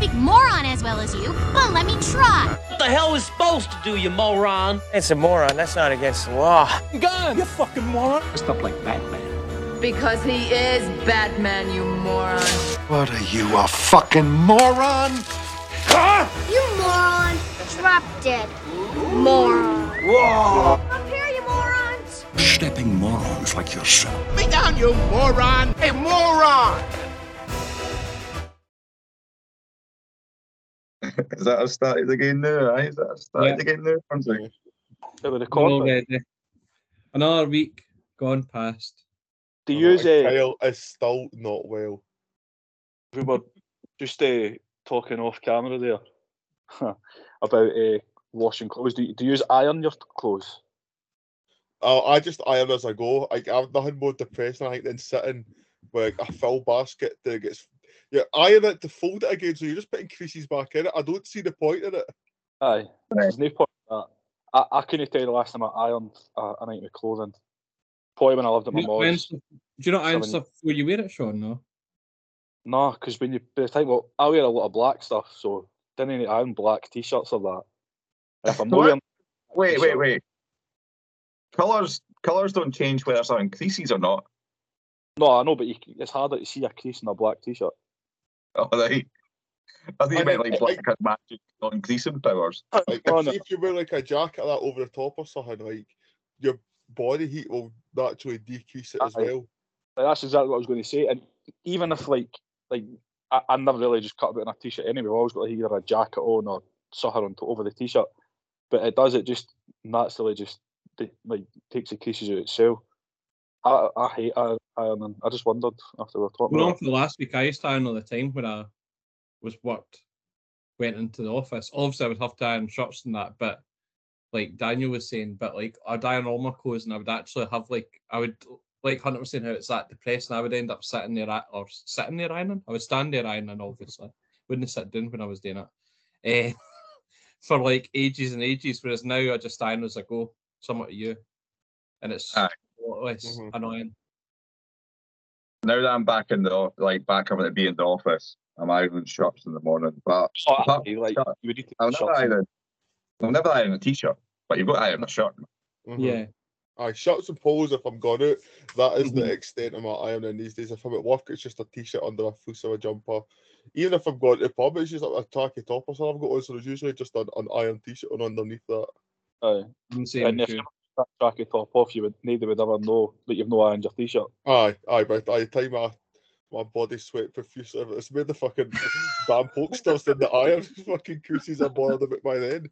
speak moron as well as you, but let me try. What the hell is supposed to do, you moron? It's a moron. That's not against the law. Gun! You fucking moron! Stuff like Batman. Because he is Batman, you moron. What are you, a fucking moron? Huh? You moron. Drop dead. Moron. Whoa! Up here, you morons. Stepping morons like yourself. Me down, you moron! Hey, moron! Is that a started again now? Aye? Is that a started Yeah. again now? Sounds like- It would record. Already. Another week gone past. Do you use uh, Kyle is still not well. we were just uh, talking off camera there about uh, washing clothes. Do you, do you use iron your clothes? Uh, I just iron as I go. I, I have nothing more depressing I think than sitting with a full basket that gets you iron it to fold it again, so you're just putting creases back in it. I don't see the point in it. Aye, there's no point in that. I, I couldn't tell you the last time I ironed uh, an item of clothing. Probably when I lived at my Do you not iron mom's. stuff- do you not iron stuff before you wear it, Sean? No. No, because when you by the time well, I wear a lot of black stuff, so didn't need to iron black t-shirts or that. If I'm not wearing, Wait, wait, wait. Colours colours don't change whether it's on creases or not. no, I know, but you, it's harder to see a crease in a black t-shirt. Oh, right. I think you meant like black had magic on creasing powers. Like Oh, if, no. if you wear like a jacket like that over the top or something, like your body heat will naturally decrease it as Aye. well. That's exactly what I was going to say. And even if like like I, I never really just cut about in a t-shirt anyway. I've always got like, either a jacket on or something on to, over the t-shirt. But it does it just naturally just like takes the creases out itself. I I hate ir- ironing. I just wondered after we were talking. Going on for the last week, I used to iron all the time when I was worked, went into the office. Obviously, I would have to iron shirts and that, but like Daniel was saying, but like I'd iron all my clothes and I would actually have like I would like Hunter was saying how it's that depressing. I would end up sitting there at, or sitting there ironing. I would stand there ironing, obviously. Wouldn't sit down when I was doing it. Eh, for like ages and ages, whereas now I just iron as I go, somewhat to you. And it's Aye. A lot less Mhm. annoying. Now that I'm back in the like back having to be in the office, I'm ironing shirts in the morning. But Oh, apart aye, like shirt, you would need to I'll never shirts in. iron. I'll never iron a t-shirt, but you've got to iron a shirt. Mhm. Yeah. I shirts and polos if I'm going out. That is Mhm. the extent of my ironing these days. If I'm at work, it's just a t-shirt under a fleece of a jumper. Even if I'm going to the pub, it's just like a tacky top or something I've got on, so there's usually just an, an iron t-shirt on underneath that. Aye. I'm saying And if too. you that jacket top off, you would neither would ever know that you've no ironed your t-shirt. Aye, aye, by the time my, my body sweat profusely, it's made the fucking damn pokesters in the iron fucking creases I'm bothered about by then.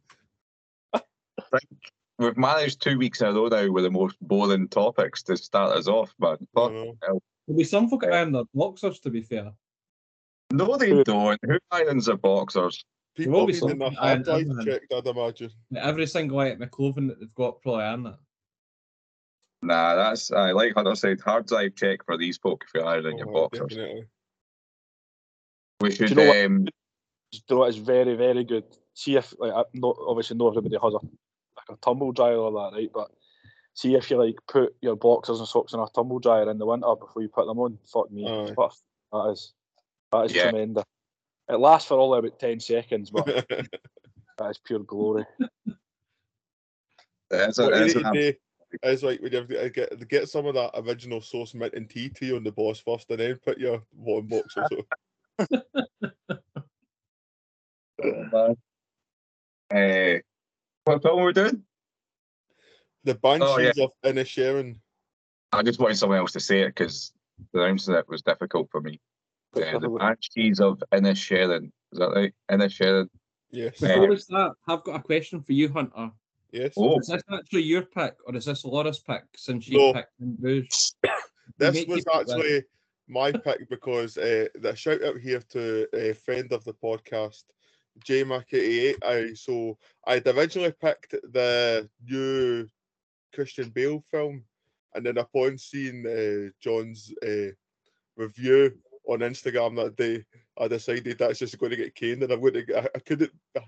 We've managed two weeks in a row now with the most boring topics to start us off, man. I Fuck know. hell. There'll be some folk that iron their boxers, to be fair. No, they don't. Who irons their boxers? People always needing their something hard iron, drive isn't checked, I'd imagine. Every single item of clothing that they've got probably iron it. Nah, that's I like Hunter said. Hard drive check for these folk if you're ironing your Oh, boxers. definitely. We you should. know what? um, Do you know what? It's very, very good. See if like I not obviously not everybody has a like a tumble dryer or that, right? But see if you like put your boxers and socks in a tumble dryer in the winter before you put them on. Fuck me, Aye. that is that is Yeah. tremendous. It lasts for all about ten seconds, but that is pure glory. That's a, what that's need an to do is like when you have to get get some of that original sauce mint and tea tea on the boss first, and then put your warm boxers on. Uh, what film we doing? The Banshees Oh, yeah. of Inisherin. I just wanted someone else to say it because pronouncing it was difficult for me. Uh, the Banshees of Inisherin. Is that right? Inisherin. Yes. Before Um, we start, I've got a question for you, Hunter. Yes. Oh, Is this actually your pick or is this Laura's pick since she No. picked in Bruges? This was people laugh. actually my pick because uh, the shout out here to a friend of the podcast, J Mac 88. I so I'd originally picked the new Christian Bale film, and then upon seeing uh, John's uh, review on Instagram that day, I decided that's just going to get caned, and I'm going to. I, I couldn't uh,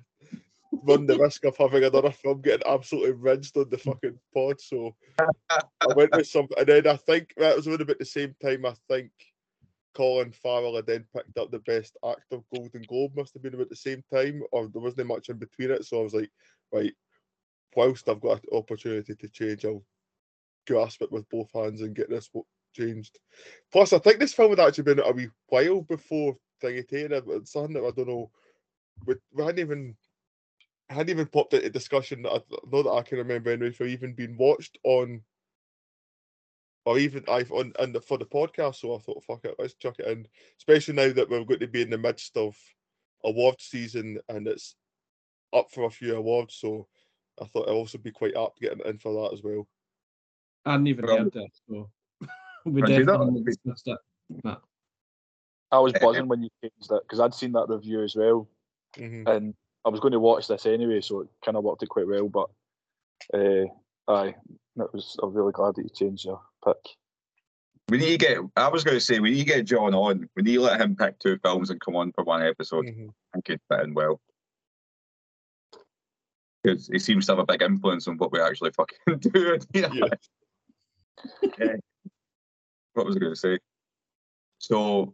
run the risk of having another film getting absolutely rinsed on the fucking pod, so I went with some, and then I think that was around about the same time. I think Colin Farrell had then picked up the best actor Golden Globe must have been about the same time, or there wasn't much in between it. So I was like, right, whilst I've got an opportunity to change, I'll grasp it with both hands and get this changed. Plus, I think this film had actually been a wee while before Thingy Taylor. It's something that I don't know. We, we hadn't even hadn't even popped into discussion that I, not know that I can remember anyway for even being watched on or even I've on and for the podcast. So I thought, fuck it, let's chuck it in. Especially now that we're going to be in the midst of award season and it's up for a few awards. So I thought it'd also be quite apt getting in for that as well. I hadn't even Well, heard that, so we I that. discussed it. Nah. I was buzzing when you changed it because I'd seen that review as well, Mhm. and I was going to watch this anyway, so it kind of worked it quite well. But uh, aye, that was. I'm really glad that you changed your pick. We need to get. I was going to say we need to get John on. We need to let him pick two films and come on for one episode. Mhm. I think he'd fit in well because he seems to have a big influence on what we actually fucking do. Yeah. Yeah. What was I going to say? So,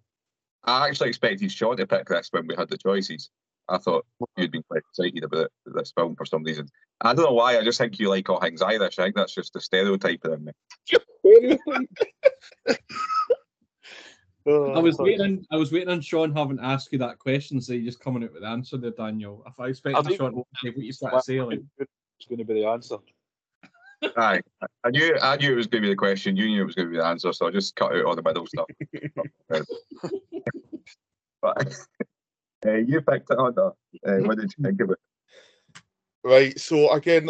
I actually expected Sean to pick this when we had the choices. I thought you'd been quite excited about this film for some reason. I don't know why. I just think you like all things Irish. I think that's just a stereotype of me. Oh, I was oh, waiting. I was waiting on Sean having asked you that question, so you just coming out with the answer there, Daniel. If I expected think- Sean to say what you've got to say, like, It's going to be the answer. Aye, I knew I knew it was going to be the question. You knew it was going to be the answer, so I just cut out all the middle stuff. but uh, you picked it, Hunter. Uh, what did you think of it? Right. So again,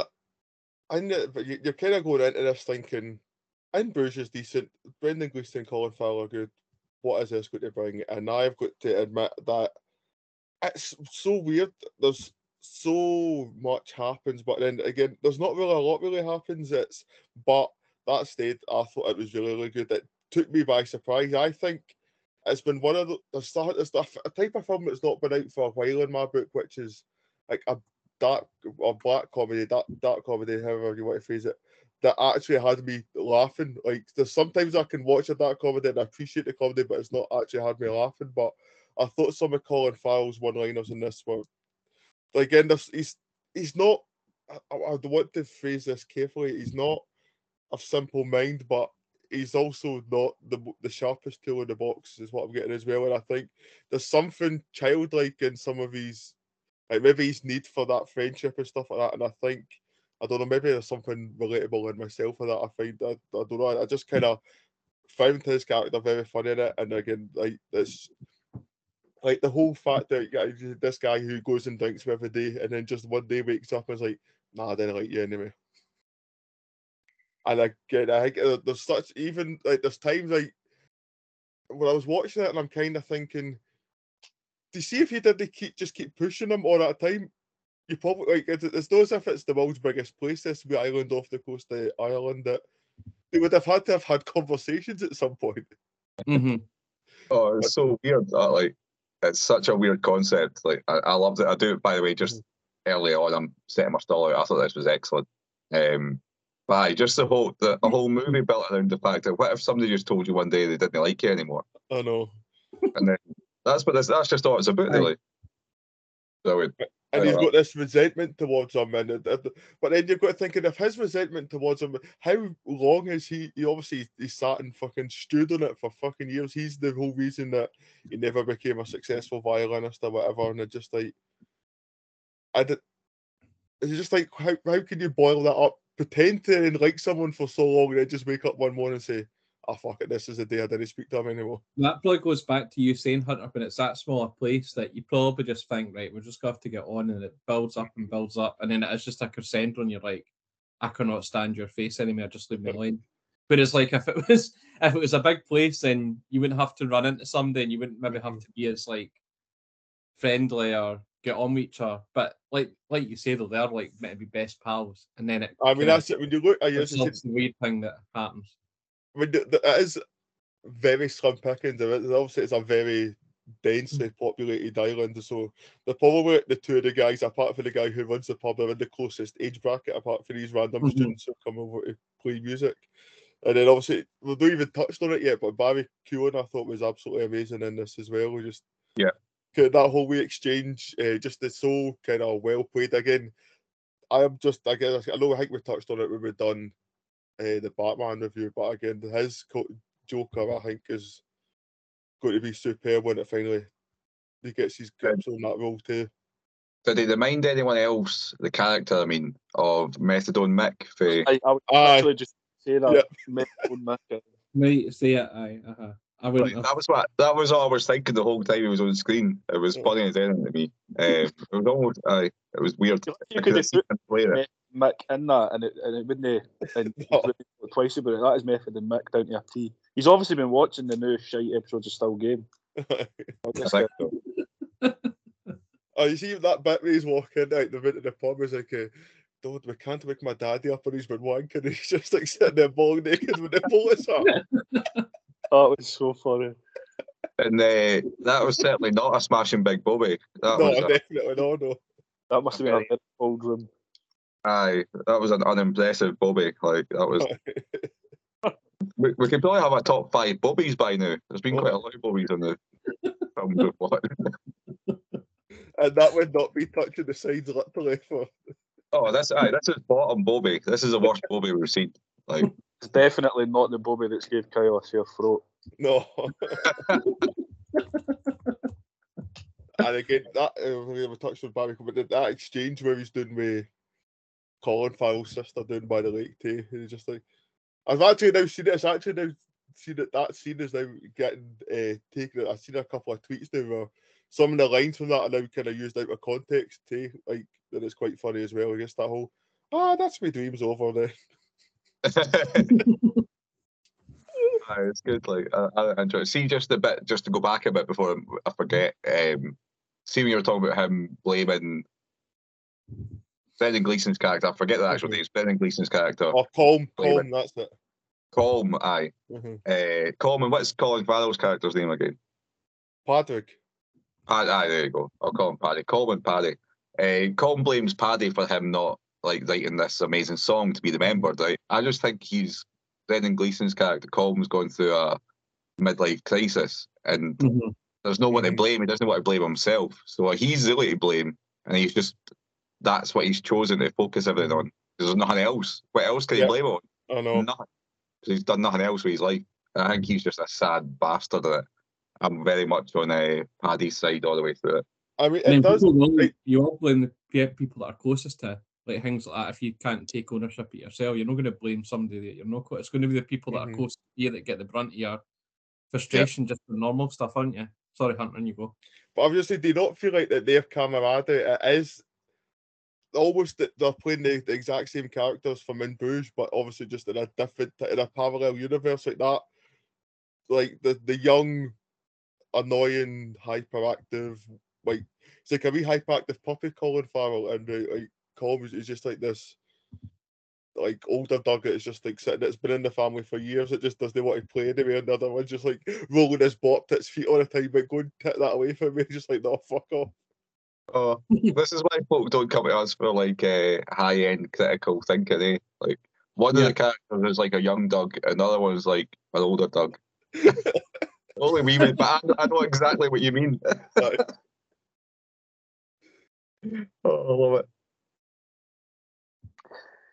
I know, but you- you're kind of going into this thinking, and Bruges is decent. Brendan Gleeson, Colin Farrell are good. What is this going to bring? And I've got to admit that it's so weird. There's so much happens, but then again, there's not really a lot really happens. It's but that said, I thought it was really, really good. It took me by surprise. I think it's been one of the there's, sta- there's a type of film that's not been out for a while in my book, which is like a dark or black comedy, dark, dark comedy, however you want to phrase it, that actually had me laughing. Like there's sometimes I can watch a dark comedy and I appreciate the comedy, but it's not actually had me laughing. But I thought some of Colin Farrell's one-liners in this were again, this he's he's not. I, I I want to phrase this carefully. He's not a simple mind, but he's also not the the sharpest tool in the box. Is what I'm getting as well. And I think there's something childlike in some of his, like maybe his need for that friendship and stuff like that. And I think I don't know. Maybe there's something relatable in myself for that. I find I, I don't know. I just kind of found his character very funny in it. And again, like this like the whole fact that yeah, this guy who goes and drinks with every day and then just one day wakes up and is like, nah, I didn't like you anyway. And again, I think uh, there's such even like there's times like when I was watching it and I'm kind of thinking, to see if you did they keep just keep pushing him all that time, you probably like it's, it's not as if it's the world's biggest place, this wee island off the coast of Ireland that they would have had to have had conversations at some point. mm-hmm. Oh, it's so weird. That, like, it's such a weird concept. Like, I, I loved it. I do it, by the way, just early on. I'm setting my stall out. I thought this was excellent. Um, but aye, just the whole the, the whole movie built around the fact that what if somebody just told you one day they didn't like you anymore, I know. and then that's what this, that's just all it's about, really. So it, and he's got this resentment towards him, and but then you've got to thinking if his resentment towards him, how long is he? He obviously he sat and fucking stewed on it for fucking years. He's the whole reason that he never became a successful violinist or whatever. And it just like, I did. It's just like how how can you boil that up? Pretend to like someone for so long, and then just wake up one morning and say, "Ah, fuck it, this is the day I didn't speak to him anymore." That probably goes back to you saying Hunter when it's that small a place that you probably just think, right, we're just going to have to get on and it builds up and builds up. And then it's just a crescendo and you're like, I cannot stand your face anymore, just leave me alone. Whereas like if it was if it was a big place then you wouldn't have to run into somebody and you wouldn't maybe have to be as like friendly or get on with each other. But like like you say though, they're like meant to be best pals. And then it I mean, that's it. When you look, I guess it's- the weird thing that happens. I mean, th- th- it is very slim pickings. Obviously, it's a very densely populated island. So they're probably the two of the guys, apart from the guy who runs the pub, are in the closest age bracket, apart from these random Mhm. students who come over to play music. And then obviously we've not even touched on it yet, but Barry Keoghan I thought was absolutely amazing in this as well. We Just Yeah. that whole wee exchange, uh, just is so kind of well played. Again, I am just I guess I know I think we touched on it when we're done uh, the Batman review, but again his co- Joker I think is going to be superb when it finally he gets his grips on that role too. Did it remind anyone else, the character, I mean, of Methadone Mick? For, I, I would Aye. actually just say that. Yeah. Make my own Mick, uh, Right, say it. Aye, uh-huh. I wouldn't. Like, that was what that was all I was thinking the whole time he was on screen. It was Yeah. funny as anything to me. Um, it was almost, aye, it was weird. You I could could have have seen him play it. Mick in that, and it and it wouldn't. And he's No. really twice about it. That is Methadone Mick down to a T. He's obviously been watching the new shite episodes of Still Game. I I guess think that- so. Oh, you see that bit where he's walking out the into the pub is like, uh, "Don't we can't wake my daddy up and he's been wanking." And he's just like sitting there ball naked with the bullets up. that was so funny. And uh, that was certainly not a smashing big Boaby. That no, was a, definitely no, no. That must have been a very cold room. Aye, that was an unimpressive Boaby. Like that was. We, we could probably have a top five Boabies by now. There's been quite a lot of Boabies in the films we've watched. and that would not be touching the sides literally for. Oh, that's aye, this is bottom Boaby. This is the worst Boaby we've seen. Like It's definitely not the Boaby that's gave Kyle a sore throat. No. and again, that uh, we have touched on Barry, but that- that exchange where he's doing with Colin Farrell's sister down by the lake too, he's just like, I've actually now seen it. It's actually now seen that that scene is now getting uh, taken. I've seen a couple of tweets now where some of the lines from that are now kind of used out of context too. Like, and it's quite funny as well. I guess that whole, ah, that's my dreams over there. Aye, it's good. Like I, I enjoy. it. See, just a bit, just to go back a bit before I forget. Um, see, when you were talking about him blaming Brendan Gleeson's character. I forget the actual Mhm. name. It's Brendan Gleeson's character. Or Colm, Wait a Colm. That's it. Colm, aye. Mhm. Uh, Colm, what's Colin Farrell's character's name again? Patrick. Paddy, aye, there you go. I'll call him Paddy. Colin Paddy. Uh, Colm blames Paddy for him not like writing this amazing song to be remembered. Right? I just think he's Brendan Gleeson's character. Colin's going through a midlife crisis, and Mhm. there's no one to Mhm. blame. He doesn't want to blame himself, so he's really to blame, and he's just that's what he's chosen to focus everything on. There's nothing else. What else can he blame on? I know. Nothing. 'Cause he's done nothing else with his life. And I think he's just a sad bastard of it. I'm very much on uh, Paddy's side all the way through it. I mean, And it then does. people will, like- you all blame the people that are closest to like things like that. If you can't take ownership of yourself, you're not going to blame somebody that you're not. co- It's going to be the people that Mhm. are close to you that get the brunt of your frustration, just the normal stuff, aren't you? Sorry, Hunter, you go. But I'm just saying, do you not feel like that their camaraderie it is almost they're playing the, the exact same characters from In Bruges, but obviously just in a different in a parallel universe like that. Like the the young, annoying, hyperactive, like it's like a wee hyperactive puppy Colin Farrell, and uh, like Colin is, just like this. Like older Doug is just like sitting. It's been in the family for years. It just doesn't want to play anyway. And the other one's just like rolling his bop to its feet all the time, but go and take that away from me. Just like no, fuck off. Oh, this is why folk don't come to us for like uh, high end critical thinking, eh? Like one of the characters is like a young Doug, another one one's like an older Doug. Only we would, but I, I know exactly what you mean. Oh, I love it.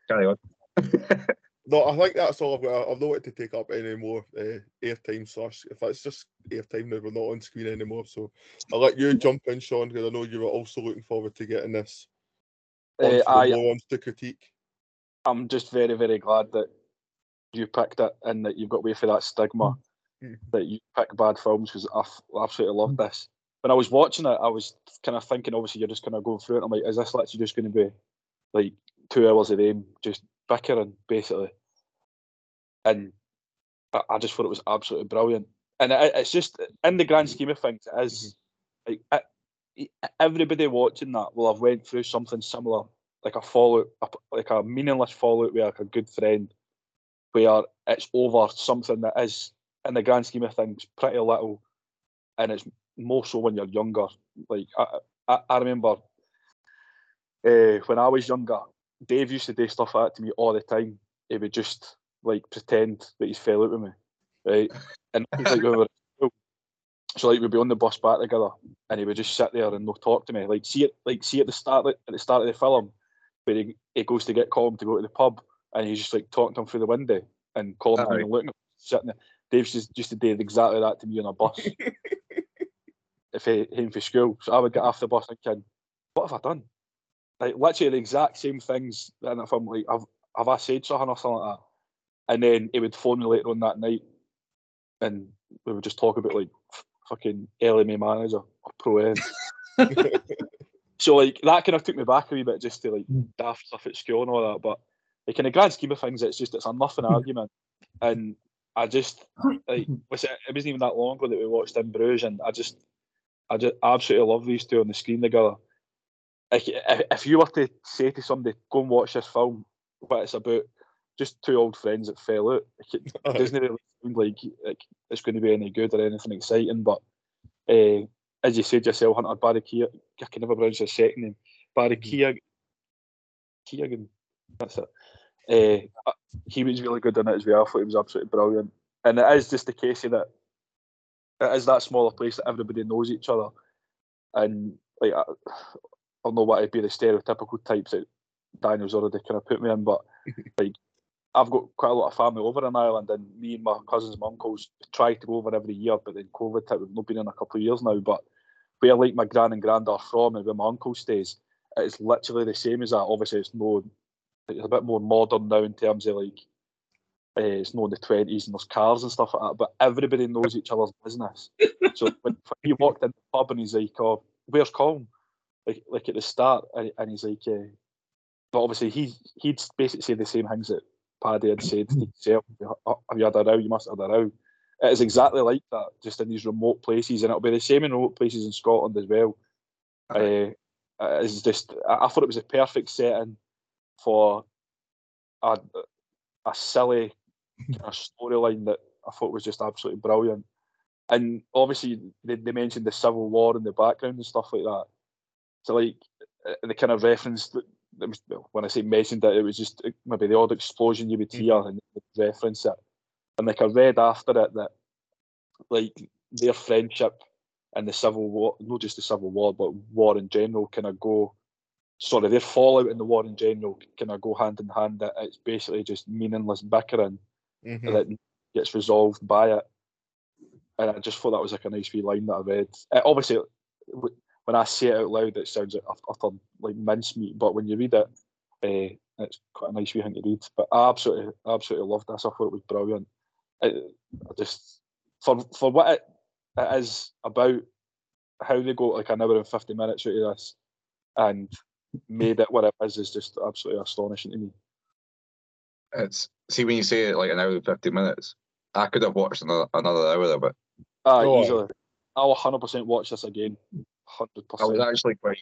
Carry on. No, I think that's all I've got. I've not wanted to take up any more uh, airtime slash. If it's just airtime now, we're not on screen anymore. So I'll let you jump in, Sean, because I know you were also looking forward to getting this. Uh, I, to critique. I'm just very, very glad that you picked it and that you've got away for that stigma Mm. that you pick bad films because I f- absolutely love this. When I was watching it, I was kind of thinking, obviously, you're just kind of going through it. I'm like, is this literally just going to be like two hours of them just bickering, basically? And I, I just thought it was absolutely brilliant. And it, it's just, in the grand scheme of things, it is like it, everybody watching that will have went through something similar, like a fallout, like a meaningless fallout with like a good friend, where it's over something that is, in the grand scheme of things, pretty little, and it's more so when you're younger. Like I, I, I remember uh, when I was younger, Dave used to do stuff like that to me all the time. He would just like pretend that he's fell out with me, right? And like, when we were so like we'd be on the bus back together, and he would just sit there and no talk to me. Like see it, like see at the start, at the start of the film, where he, he goes to get Colin to go to the pub, and he's just like talking to him through the window, and Colin's Aye. even looking, at him, sitting there. Dave's just just did exactly that to me on a bus. if he came for school, so I would get off the bus and thinking, what have I done? Like literally the exact same things. And if I'm like, have, have I said something or something like that? And then he would phone me later on that night, and we would just talk about like fucking LMA manager or Pro Evo. so like that kind of took me back a wee bit just to like hmm. daft stuff at school and all that. But like in the grand scheme of things, it's just it's a nothing hmm. argument. And I just like hmm. was it, it wasn't even that long ago that we watched in Bruges, and I just I just absolutely love these two on the screen together. If, you were to say to somebody, go and watch this film, what it's about, just two old friends that fell out, it doesn't really sound like, like it's going to be any good or anything exciting. But uh, as you said yourself, Hunter Barry Keoghan, I can never pronounce his second name, Barry Keoghan, Keoghan, that's it. Uh, he was really good in it as well. I thought he was absolutely brilliant. And it is just the case that it is that smaller place that everybody knows each other. And like I, don't know what it would be the stereotypical types that Daniel's already kind of put me in, but like I've got quite a lot of family over in Ireland, and me and my cousins and my uncles try to go over every year, but then COVID hit. We've not been in a couple of years now, but where like my gran and grand are from, and where my uncle stays, it's literally the same as that. Obviously, it's more, it's a bit more modern now in terms of like uh, it's not in the twenties and there's cars and stuff like that, but everybody knows each other's business. so when he walked in the pub and he's like, "Oh, where's Colin?" Like, like at the start, and, and he's like, uh, but obviously he he'd basically say the same things that Paddy had said to himself. Have you had a row? You must have had a row. It is exactly like that, just in these remote places, and it'll be the same in remote places in Scotland as well. Uh, it's just, I, I thought it was a perfect setting for a, a silly kind of storyline that I thought was just absolutely brilliant. And obviously, they, they mentioned the Civil War in the background and stuff like that. So, like, uh, the kind of reference that, that was, when I say mentioned it, it was just uh, maybe the odd explosion you would hear and reference it. And like I read after it that, like, their friendship and the Civil War, not just the Civil War, but war in general, kind of go sorry, their fallout in the war in general kind of go hand in hand. That it's basically just meaningless bickering Mhm. that gets resolved by it. And I just thought that was like a nice wee line that I read. Uh, obviously, when I say it out loud, it sounds like utter like mincemeat, but when you read it, uh, it's quite a nice wee thing to read. But I absolutely, absolutely loved this. I thought it was brilliant. It, I just for for what it, it is about, how they go like an hour and fifty minutes out of this, and made it what it is is just absolutely astonishing to me. It's see when you say it like an hour and fifty minutes, I could have watched another another hour of it. Ah, Oh, easily. I'll hundred percent watch this again. Hundred I was actually quite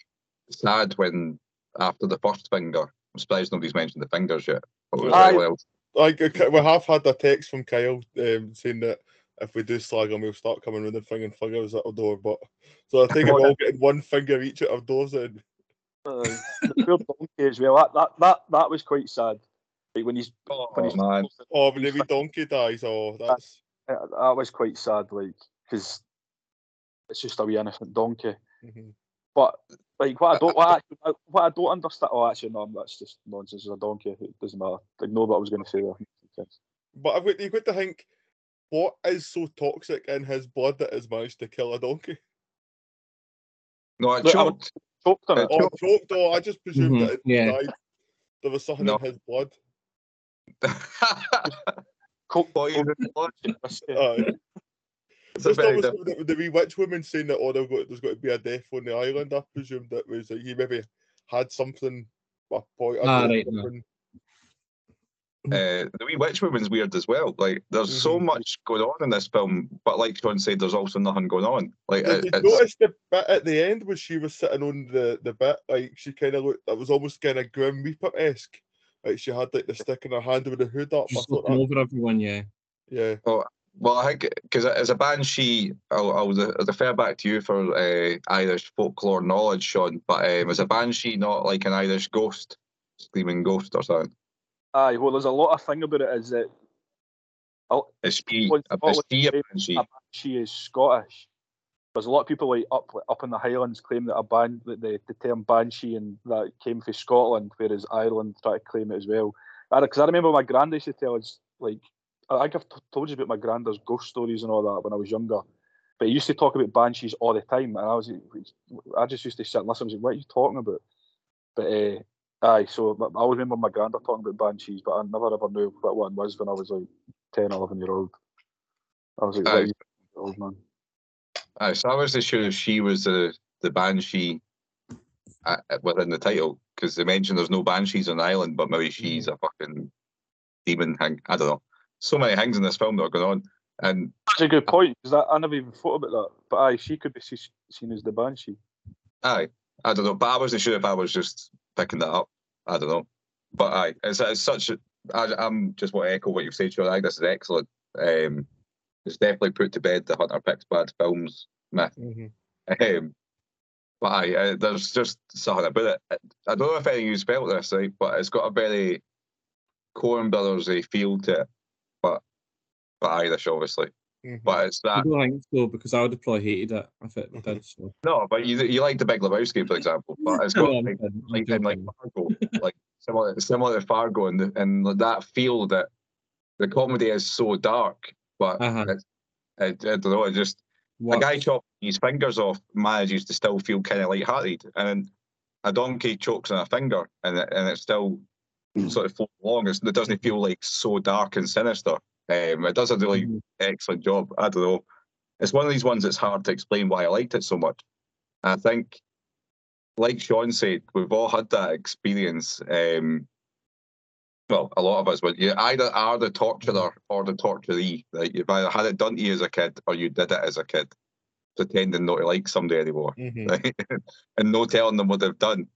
sad when after the first finger. I'm surprised nobody's mentioned the fingers yet. But it was Aye. like, well, we have had a text from Kyle um, saying that if we do slag him, we'll start coming round and flinging fingers at our door. But so I think we're all getting one finger each out of doors. Then Uh, the poor donkey as well. That, that that that was quite sad. Like when he's when he's man. oh, when the donkey dies, oh, that's that, that was quite sad. Like because it's just a wee innocent donkey. Mhm. But like what I don't what I, actually- what I don't understand. Oh, actually no, that's just nonsense. It's a donkey. It doesn't matter. Ignore what I was going to say there. But I've got you've got to think, what is so toxic in his blood that has managed to kill a donkey? no, it Look, I'm- choked. Choked on it. Oh, choked! Oh, I just presumed Mhm, that it yeah. died. There was something No. in his blood. Choked. Poison blood. Aye. It's a Just very almost the, the wee witch woman saying that oh, there's got, there's got to be a death on the island. I presumed that was that he maybe had something. A point. Ah, don't right, no. uh, the wee witch woman's weird as well. Like, there's so Mhm. much going on in this film, but like Sean said, there's also nothing going on. Like, Did it, you notice the bit at the end when she was sitting on the, the bit? Like she kind of looked. It was almost kind of Grim Reaper esque. Like she had like the stick in her hand with the hood up. I thought looking that, over everyone, yeah. yeah. Well, I think because as a banshee, I'll, I'll de- defer back to you for uh, Irish folklore knowledge, Sean. But um, is a banshee not like an Irish ghost, screaming ghost or something? Aye, well, there's a lot of thing about it is that Oh, Is she, Well, is she a banshee? a She is Scottish. There's a lot of people like up up in the Highlands claim that a ban that the, the term banshee and that came from Scotland, whereas Ireland try to claim it as well. Because I, remember my granddad used to tell us like I think I've t- told you about my granddad's ghost stories and all that when I was younger. But he used to talk about banshees all the time, and I was I just used to sit and listen. I was like, "What are you talking about?" But uh, aye, so I always remember my granddad talking about banshees, but I never ever knew what one was when I was like 10, 11 year old. I was like, Aye. old man? Aye, so I wasn't sure if she was the the banshee uh, uh, within the title because they mentioned there's no banshees on the island, but maybe she's a fucking demon thing. I don't know. So many things in this film that are going on, and That's a good point because I, I never even thought about that. But aye, she could be seen as the banshee. aye, I don't know. But I wasn't sure if I was just picking that up. I don't know. But aye, it's, it's such. A, I, I'm just want to echo what you've said, Sean. I think this is excellent. Um, it's definitely put to bed the Hunter picks bad films myth. Um, but aye, uh, there's just something about it. I- I don't know if any of you felt this, right? But it's got a very Coen Brothers feel to it. But but Irish, obviously. But it's that. I don't think so because I would have probably hated it if it did. So. No, but you you like the Big Lebowski, for example. But it's No, got I'm like, kidding, like, and like. Fargo, like similar similar to Fargo, and the- and that feel that the comedy is so dark, but Uh-huh. it's, I, I don't know. It just a What? guy chopping his fingers off manages to still feel kind of light-hearted, and a donkey chokes on a finger, and it, and it still sort of floats along. It's, it doesn't feel like so dark and sinister. Um, it does a really Mm-hmm. excellent job. I don't know. It's one of these ones that's hard to explain why I liked it so much. I think, like Sean said, we've all had that experience. Um, well, a lot of us, but you either are the torturer or the torturee. Right? you've either had it done to you as a kid or you did it as a kid, pretending not to like somebody anymore, Mhm. right? and no telling them what they've done.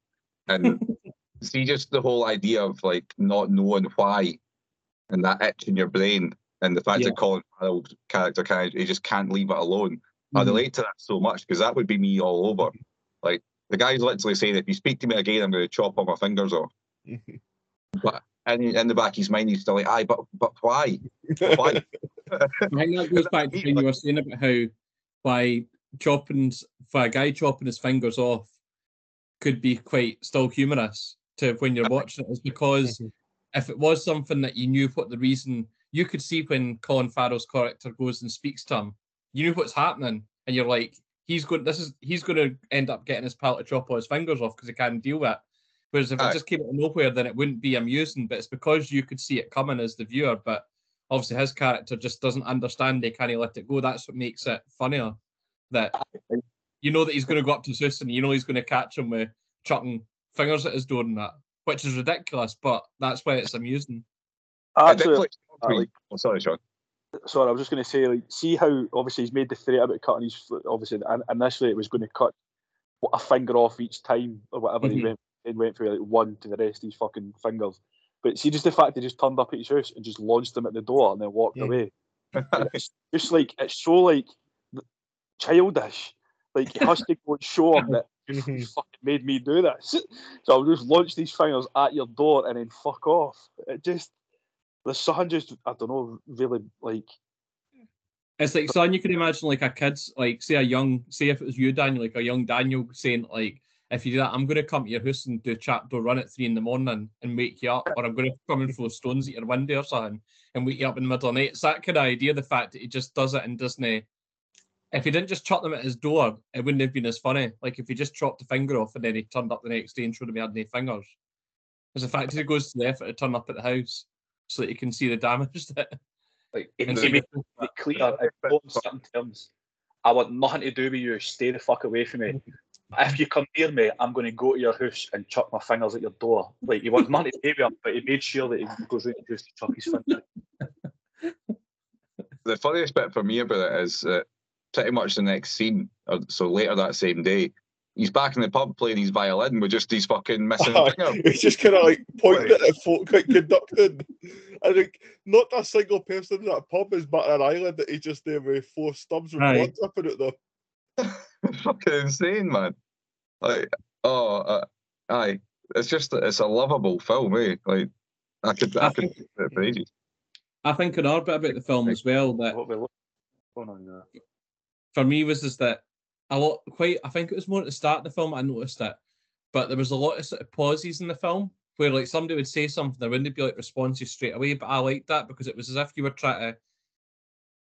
And see, just the whole idea of like not knowing why, and that itch in your brain, and the fact Yeah. that Colin Farrell's character kind of he just can't leave it alone. I Mhm. relate to that so much because that would be me all over. Like the guy's literally saying, if you speak to me again, I'm going to chop all my fingers off. But in, in the back of his mind, he's still like, aye, but but why? Why? I think that goes back to when you were saying about how by chopping by a guy chopping his fingers off could be quite still humorous to when you're watching it is because mm-hmm. if it was something that you knew what the reason you could see when Colin Farrell's character goes and speaks to him, you knew what's happening, and you're like, he's going this is he's gonna end up getting his pal to chop all his fingers off because he can't deal with it. Whereas if Aye. it just came out of nowhere, then it wouldn't be amusing. But it's because you could see it coming as the viewer. But obviously his character just doesn't understand they can't let it go. That's what makes it funnier. That you know that he's going to go up to Susan, you know he's going to catch him with chucking fingers at his door and that, which is ridiculous, but that's why it's amusing. I Actually, I like- oh, sorry, Sean. sorry, I was just going to say, like, see how obviously he's made the threat about cutting his. foot. Obviously, and initially it was going to cut a finger off each time or whatever he Mhm. went. Then went for like one to the rest of his fucking fingers. But see, just the fact he just turned up at his house and just launched them at the door and then walked Yeah. away. It's just like it's so like childish. Like he has to go and show him that you Mhm. fucking made me do this. So I'll just launch these fingers at your door and then fuck off. It just the something just I don't know really like It's like son, you can imagine like a kid's like say a young say if it was you, Daniel, like a young Daniel saying like if you do that, I'm gonna come to your house and do trapdoor run at three in the morning and wake you up, or I'm gonna come and throw stones at your window or something and wake you up in the middle of the night. It's that kind of idea, the fact that he just does it and doesn't if he didn't just chuck them at his door, it wouldn't have been as funny. Like if he just chopped the finger off and then he turned up the next day and showed him he had no fingers. It's the fact that he goes to the effort to turn up at the house so that he can see the damage that like and it see made it clear in certain terms. I want nothing to do with you. Stay the fuck away from me. If you come near me, I'm going to go to your house and chuck my fingers at your door. Like he wants money to pay me up, but he made sure that he goes out to just chuck his fingers. The funniest bit for me about it is that pretty much the next scene, or so later that same day, he's back in the pub playing his violin with just these fucking missing Aye, finger. He's just kind of like pointing at it, folk like conducting. I think not a single person in that pub is but an island that he just there with four stubs with Aye. blood dripping out there. fucking insane, man. Like, oh, uh, aye, it's just it's a lovable film, eh? Like, I could, I I could think- do it for ages. I think another bit about the film as well that for me was is that a lot quite I think it was more at the start of the film I noticed it, but there was a lot of sort of pauses in the film where like somebody would say something, there wouldn't be like responses straight away. But I liked that because it was as if you were trying to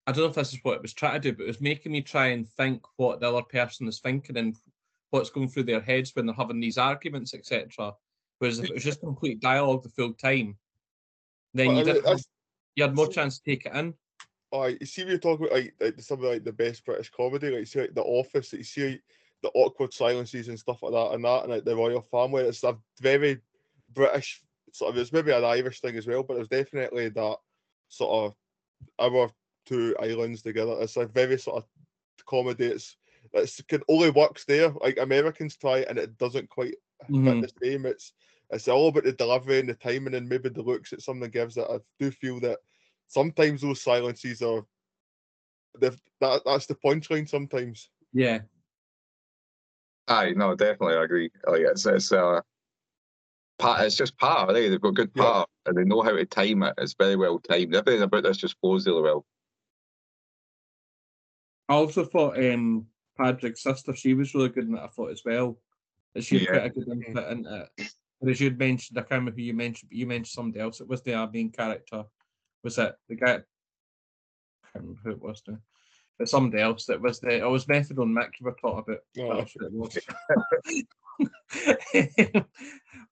I don't know if this is what it was trying to do, but it was making me try and think what the other person is thinking and what's going through their heads when they're having these arguments, etc. Whereas if it was just complete dialogue the full time, then Well, you I mean, you had more chance to take it in. Aye, you see, when you talk about like, like some of like the best British comedy, like you see like The Office, you see the awkward silences and stuff like that, and that, and like the royal family. It's a very British sort of. It's maybe an Irish thing as well, but it's definitely that sort of our two islands together. It's a very sort of comedy. It's it's can only works there. Like Americans try it and it doesn't quite Mhm. hit the same. It's it's all about the delivery and the timing and maybe the looks that someone gives it. I do feel that sometimes those silences are they've- that that's the punchline sometimes. Yeah. Aye, no, definitely, I agree. Like it's it's uh, part. It's just part. Right? They've got good Yeah. part, and they know how to time it. It's very well timed. Everything about this just flows really well. I also thought um Patrick's sister, she was really good in it, I thought as well. That she had Yeah. quite a good input into it. But as you'd mentioned, I can't remember who you mentioned, but you mentioned somebody else. It was the main character. Was it the guy? I can't remember who it was now. But somebody else that was the. It was Methadone Mick you were talking about. Oh.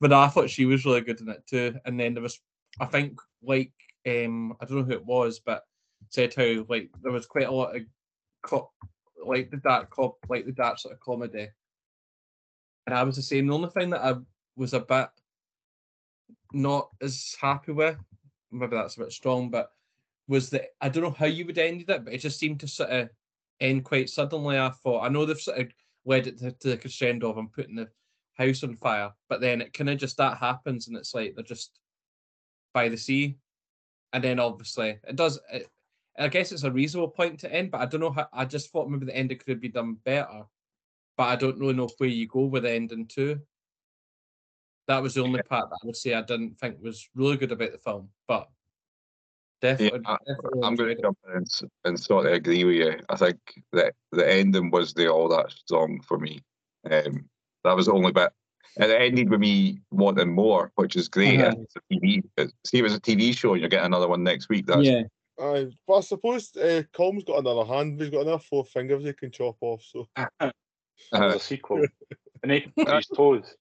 But I thought she was really good in it too. And then there was, I think, like um, I don't know who it was, but said how like there was quite a lot of co- like the dark cop, like the dark sort of comedy. And I was the same. The only thing that I was a bit not as happy with, maybe that's a bit strong, but was that I don't know how you would end it, but it just seemed to sort of end quite suddenly. I thought I know they've sort of led it to, to the crescendo of I'm putting the house on fire, but then it kind of just that happens and it's like they're just by the sea, and then obviously it does. It, I guess it's a reasonable point to end, but I don't know how. I just thought maybe the ending could be done better, but I don't really know where you go with the ending too. That was the only part that I would say I didn't think was really good about the film, but definitely, I- definitely I'm going to it. jump in and, and sort of agree with you. I think that the ending was the all that song for me. Um, that was the only bit, and it ended with me wanting more, which is great. Uh-huh. It's a TV. it- See, if it was a TV show, and you're getting another one next week. That's Yeah, Aye, but I suppose uh, Colm's got another hand. He's got another four fingers he can chop off. So There's uh, a sequel. and he can cut his toes.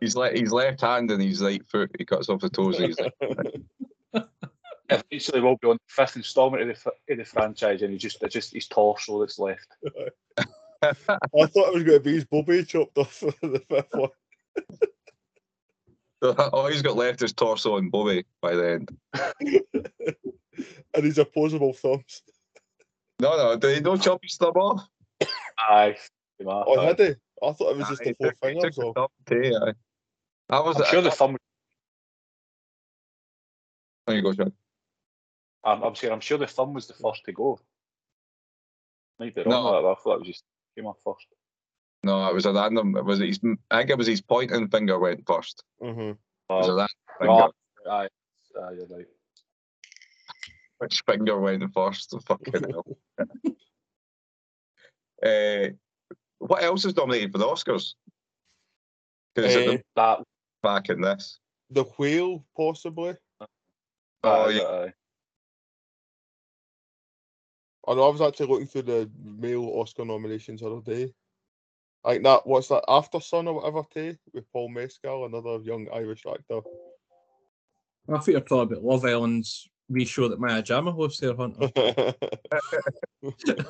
He's like he's left hand and he's right foot. He cuts off the toes. of his right- Eventually, will be on the fifth instalment of the, of the franchise, and he just it's just his torso that's left. I thought it was going to be his boaby chopped off for the fifth one. All oh, he's got left is torso and boaby by the end. and his opposable thumbs. No, no, did he not chop his thumb off? Aye. Oh, aye. had he? I thought it was Aye, just the four took- he took fingers the thumb too, aye. I was. I'm sure the thumb. There you go, Sean. I'm, I'm saying I'm sure the thumb was the first to go. Might be wrong No. with that, but I thought it was just came off first. No, it was a random. It was his. I think it was his pointing finger went first. hmm It was a Oh, random no, finger. aye, aye, you're right. Which finger went first? Fucking hell. uh, what else is nominated for the Oscars? Because Eh, That. back in this. The whale, possibly. Oh aye, yeah, aye. I know I was actually looking through the male Oscar nominations the other day. Like that, what's that, Aftersun or whatever, Tay, with Paul Mescal, another young Irish actor. I think you're talking about Love Island's wee show that Maya Jama hosts there, Hunter.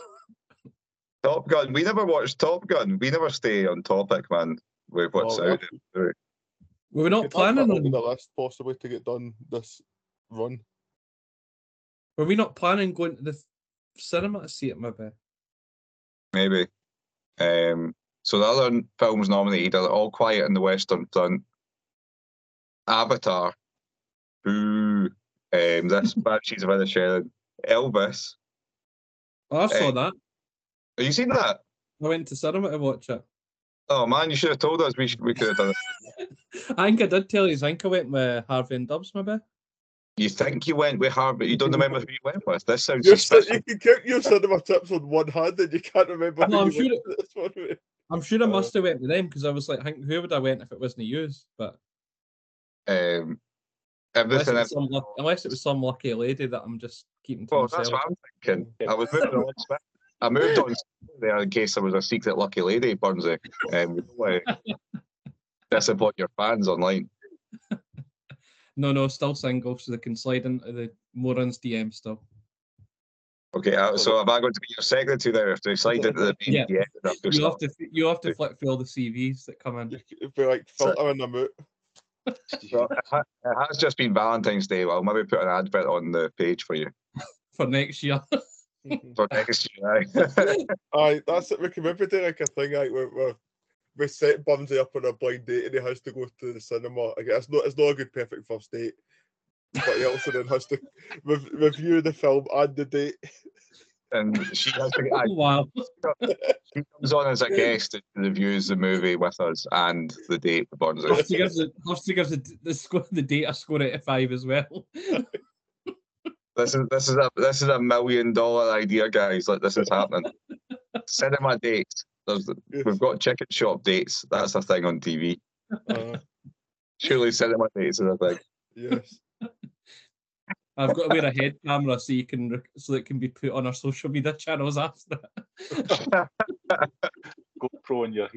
Top Gun. We never watched Top Gun. We never stay on topic, man. With what's Well, out there. We were not Could add that planning on the on. list possibly to get done this run. Were we not planning going to the f- cinema to see it? Maybe. Maybe. Um, so the other films nominated are All Quiet in the Western Front, Avatar, Boo, um, this Banshees of Inisherin, Elvis. Oh, I saw Hey. that. Have you seen that? I went to cinema to watch it. Oh man, you should have told us. We should, we could have done it. I think I did tell you. I think I went with Harvey and Dubs, maybe. You think you went with Harvey? You don't remember who you went with? This sounds You're so, suspicious. you can count your cinema tips on one hand and you can't remember No, who I'm you sure went with this one with. I'm sure I Uh, must have went with them because I was like, I think who would I went if it wasn't used? But Um, unless it, was some unless it was some lucky lady that I'm just keeping to Well, myself. that's what I'm thinking. I was moving on. I moved on there in case there was a secret lucky lady, Burnsy. Um, we don't want to disappoint your fans online. No, no, still single, so they can slide into the Morons DM still. Okay, uh, so am I going to be your secretary now if they slide into the Yeah. yeah, that's good You have to you have to flick through all the CVs that come in. You could be like So- filtering them out. Well, it ha- it has just been Valentine's Day. I'll maybe put an advert on the page for you for next year. Mm-hmm. for next year. aye. Aye, that's it. We can maybe do like a thing like where, where we set Burnsy up on a blind date and he has to go to the cinema. Like, it's not it's not a good perfect first date. But he also then has to rev- review the film and the date. and she has to, aye, Oh, wow. she comes on as a guest and reviews the movie with us and the date with Burnsy. Hofstra gives the Hofstra gives the, the score the date a score out of five as well. This is this is a this is a million dollar idea, guys. Like this is happening. Cinema dates. There's the, we've got chicken shop dates. That's a thing on TV. Uh, Surely cinema dates is a thing. yes. I've got to wear a head camera so you can so it can be put on our social media channels after. GoPro in your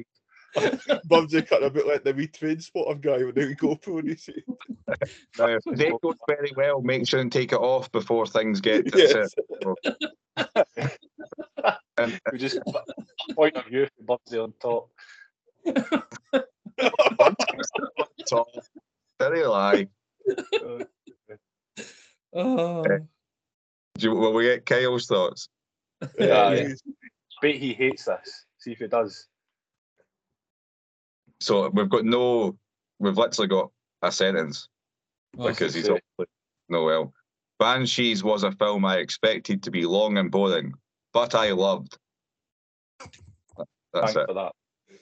Burnsy cut a bit like the wee train spotter guy with the wee GoPro and he's Now, if the goes very well, make sure and take it off before things get to yes. and, We just point of view for Bubsy on top. top. Very lie. Uh, Oh, Do you, will we get Kyle's thoughts? Yeah. Yeah. bet he hates this. See if he does. So we've got no, we've literally got a sentence oh, because he's say. obviously no well. Banshees was a film I expected to be long and boring, but I loved. That's Thanks it. for that.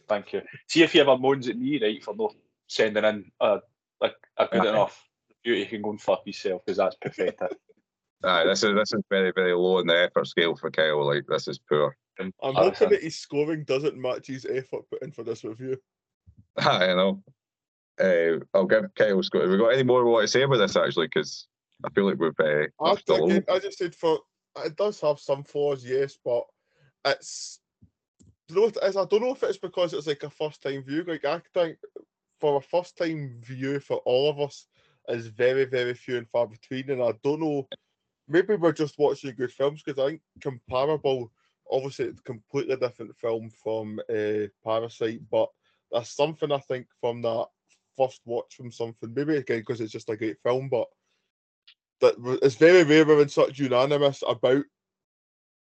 Thank you. See if he ever moans at me, right, for not sending in a like a good enough review, you can go and fuck yourself because that's pathetic. Aye, this is this is very very low in the effort scale for Kyle. Like this is poor. I'm Uh, hoping that his scoring doesn't match his effort put in for this review. I know. Uh, I'll give Kyle score. Have we got any more we want to say about this actually? Because I feel like we've uh, I, again, I just said for it does have some flaws, yes, but it's you know what it is? I don't know if it's because it's like a first time view. Like I think for a first time view for all of us is very, very few and far between. And I don't know, maybe we're just watching good films because I think comparable, obviously it's a completely different film from uh, Parasite, but there's something I think from that first watch from something. Maybe again because it's just a great film, but that it's very rare we're in such unanimous about.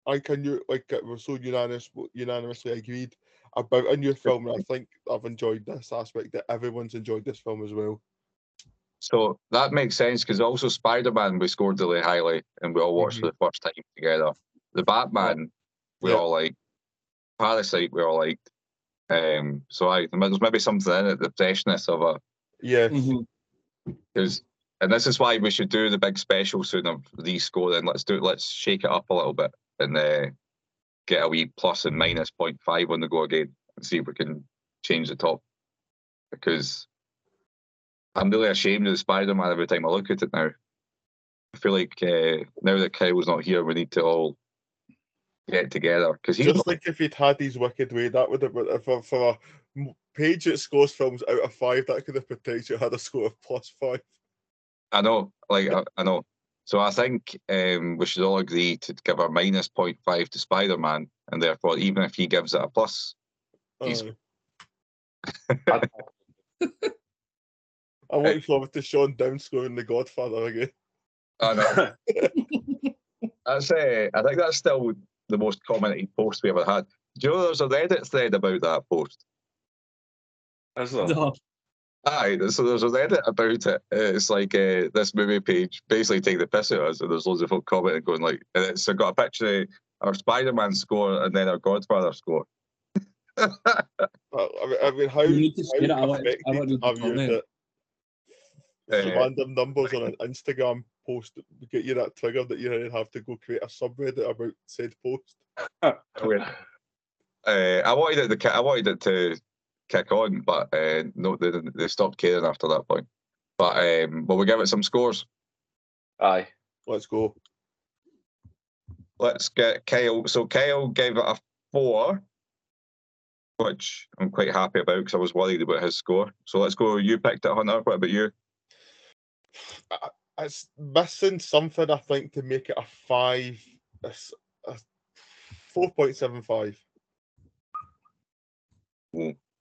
I can you like we're so unanimous unanimously agreed about a new film, and I think I've enjoyed this aspect that everyone's enjoyed this film as well. So that makes sense because also Spider Man we scored really highly and we all watched Mhm. for the first time together. The Batman we Yeah. all like. Parasite we all liked. Um, so I there's maybe something in it, the freshness of it. Yeah, Mhm. and this is why we should do the big special soon of Then Let's do it. Let's shake it up a little bit and uh, get a wee plus and minus 0.5 on the go again and see if we can change the top. Because I'm really ashamed of the Spider Man every time I look at it now. I feel like uh, now that Kyle's not here, we need to all get together because he's just like if he'd had his wicked way, that would have been for, for a m- page that scores films out of five, that could have potentially had a score of plus five. I know, like I, I know. So I think um, we should all agree to give a minus 0.5 to Spider Man, and therefore, even if he gives it a plus, He's- Aye. I'm looking forward to Sean Down scoring The Godfather again. I know. That's uh, I think that's still the most commented post we ever had. Do you know there's a Reddit thread about that post? Is there? No. Aye, so there's a Reddit about it. It's like uh, this movie page basically taking the piss at us, and there's loads of folk commenting, going like, and it's got a picture of our Spider-Man score and then our Godfather score. I I mean, I mean how, You need to say how that, I want- I effective want to have you comment. that Uh, random numbers on an Instagram post get you that trigger that you then have to go create a subreddit about said post? Weird. Uh, I wanted it to, I wanted it to kick on, but uh, no, they, they stopped caring after that point. But um, will we give it some scores? Aye. Let's go. Let's get Kyle. So Kyle gave it a four, which I'm quite happy about because I was worried about his score. So let's go. You picked it, Hunter. What about you? I- It's missing something, I think, to make it a five, a, s- a 4.75.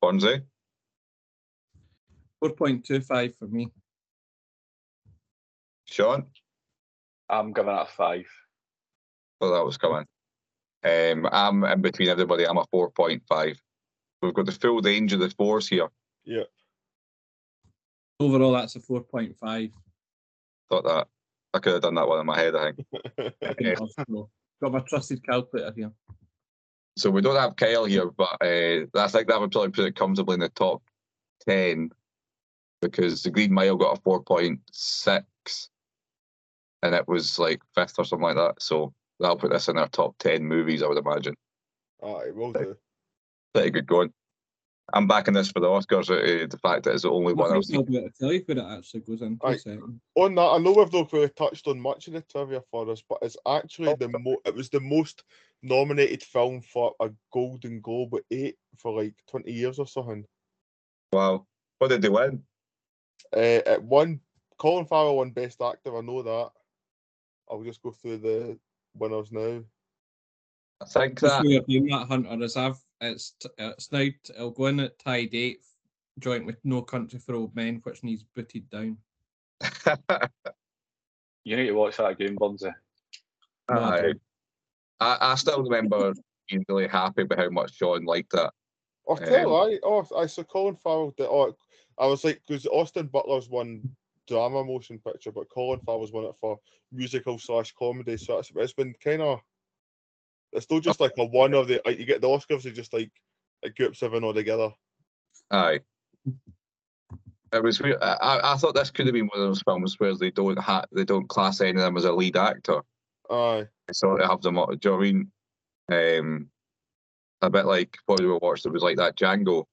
Bonzi? 4.25 for me. Sean? I'm giving it a five. Well, that was coming. Um, I'm in between everybody. I'm a 4.5. We've got the full range of the fours here. Yeah. Overall, that's a 4.5. Thought that I could have done that one in my head, I think. Got my trusted calculator here. So we don't have Kyle here, but uh, I think that would probably put it comfortably in the top 10 because the Green Mile got a 4.6 and it was like fifth or something like that. So that'll put this in our top 10 movies, I would imagine. Aye, will do. Pretty good going. I'm backing this for the Oscars. Uh, the fact that it's the only I one I've think I'll seen. be able to tell you where it actually goes into Aye. a second. On that, I know we've not really touched on much of the trivia for us, but it's actually the mo- it was the most nominated film for a Golden Globe at eight for like 20 years or something. Wow. What did they win? Uh, it won Colin Farrell won Best Actor. I know that. I'll just go through the winners now. I think Just that. we are doing that, Hunter, is I've, it's, t- it's now, t- it'll go in at tied eighth, joint with No Country for Old Men, which needs booted down. You need to watch that again, Bonzi. No, I Aye. don't. I, I still remember being really happy about how much Sean liked that. Oh, tell Um, I oh I saw Colin Farrell. Did, oh, I was like because Austin Butler's won drama motion picture, but Colin Farrell's won it for musical slash comedy. So it's, it's been kind of it's not just like a one of the like you get the Oscars are just like a group seven all together. Aye. It was weird. I, I- thought this could have been one of those films where they don't ha- they don't class any of them as a lead actor. Aye, So they have them. Do you know what I mean? Um, a bit like what we watched. It was like that Django.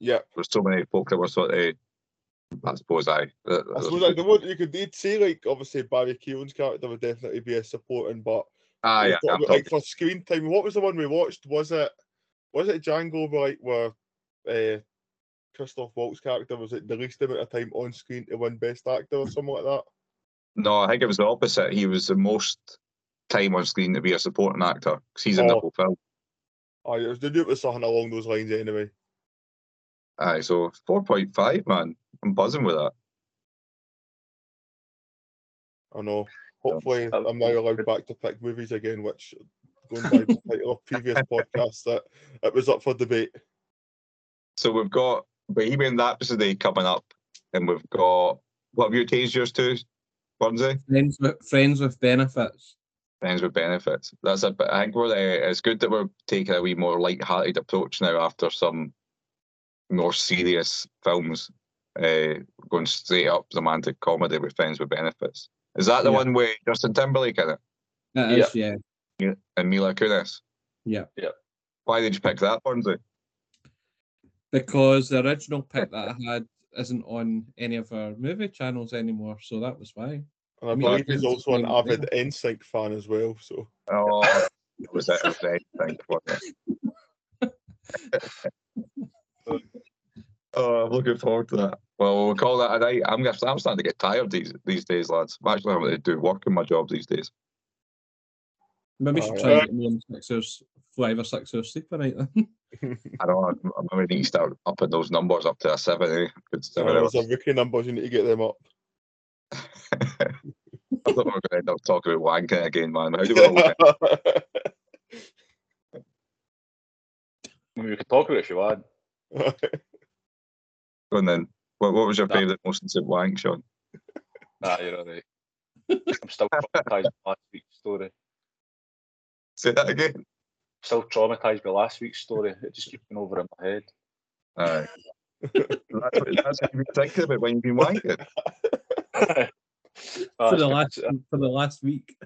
yeah. There's so many folk that were sort of. I suppose I. I suppose like the one you could say like obviously Barry Keoghan's character would definitely be a supporting, but Ah, yeah. I'm like for screen time, what was the one we watched? Was it was it Django where like where uh, Christoph Waltz character was it the least amount of time on screen to win Best Actor or something like that? No, I think it was the opposite. He was the most time on screen to be a supporting actor because he's in the Oh. whole film. Oh, it was, it was something along those lines anyway. Aye, so four point five, man. I'm buzzing with that. I know. Hopefully, Oh, I'm now allowed back to pick movies again, which going by the title of previous podcasts that it was up for debate. So we've got Bohemian Rhapsody coming up, and we've got what have you changed yours to, Burnsy? Friends with, friends with benefits. Friends with benefits. That's a bit. I think we're. Uh, it's good that we're taking a wee more light-hearted approach now after some more serious films. Uh, going straight up romantic comedy with Friends with Benefits. Is that the Yeah. one with Justin Timberlake in it It is, yeah. Yeah, and Mila Kunis? Yeah. Yeah. Why did you pick that, Burnsy? Because the original pick that I had isn't on any of our movie channels anymore, so that was why. And I Me, believe he's also an avid NSYNC fan as well. So Oh, was that was that thing. wasn't it? oh, I'm looking forward to that. Well, we'll call that a night. I'm I'm starting to get tired these these days, lads. I'm actually having to do work in my job these days. Maybe we should Oh, try yeah. and get more than six hours, five or six hours sleep a night then. I don't know. I'm, I'm going to start upping those numbers up to a seven. Eh? Good seven hours. a rookie numbers, you need to get them up. I thought we were going to end up talking about wanking again, man. How do we all get- I mean, we could talk about it if you want. Go on then? What, what was your Nah. favourite most recent wank, Sean? Nah, you're alright. I'm still traumatized by last week's story. Say that again. Still traumatized by last week's story. It just keeps going over in my head. Aye. that's, what, that's what you've been thinking about when you've been wanking. Oh, for the it's- last uh, for the last week.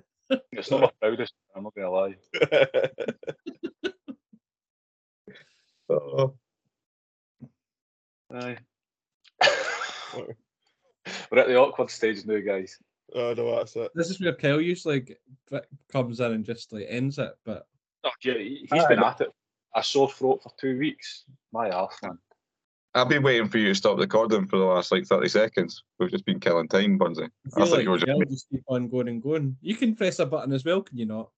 It's not my proudest. I'm not gonna lie. Oh, Aye. We're at the awkward stage now, guys. oh no, that's it. This is where Kyle usually g- v- comes in and just like ends it, but Oh, yeah, he- he's Aye, been but- at it. A sore throat for two weeks. My arse, man. I've been waiting for you to stop recording for the last like 30 seconds. We've just been killing time, Bunsy. I I feel thought like you were just. Just keep on going and going. You can press a button as well, can you not?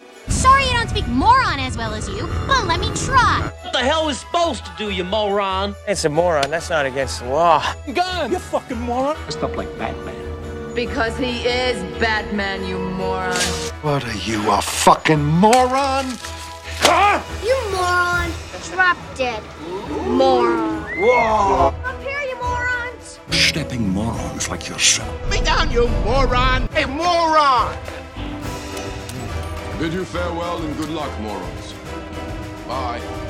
Okay, what- Sorry I don't speak moron as well as you, but let me try. What the hell is supposed to do, you moron? It's a moron. That's not against the law. Gun! You fucking moron! Dressed up like Batman. Because he is Batman, you moron. What are you, a fucking moron? Huh? You moron. Drop dead. Moron. Whoa! Up here, you morons. Stepping morons like yourself. Me down, you moron! Hey, moron! Bid you farewell and good luck, morons. Bye.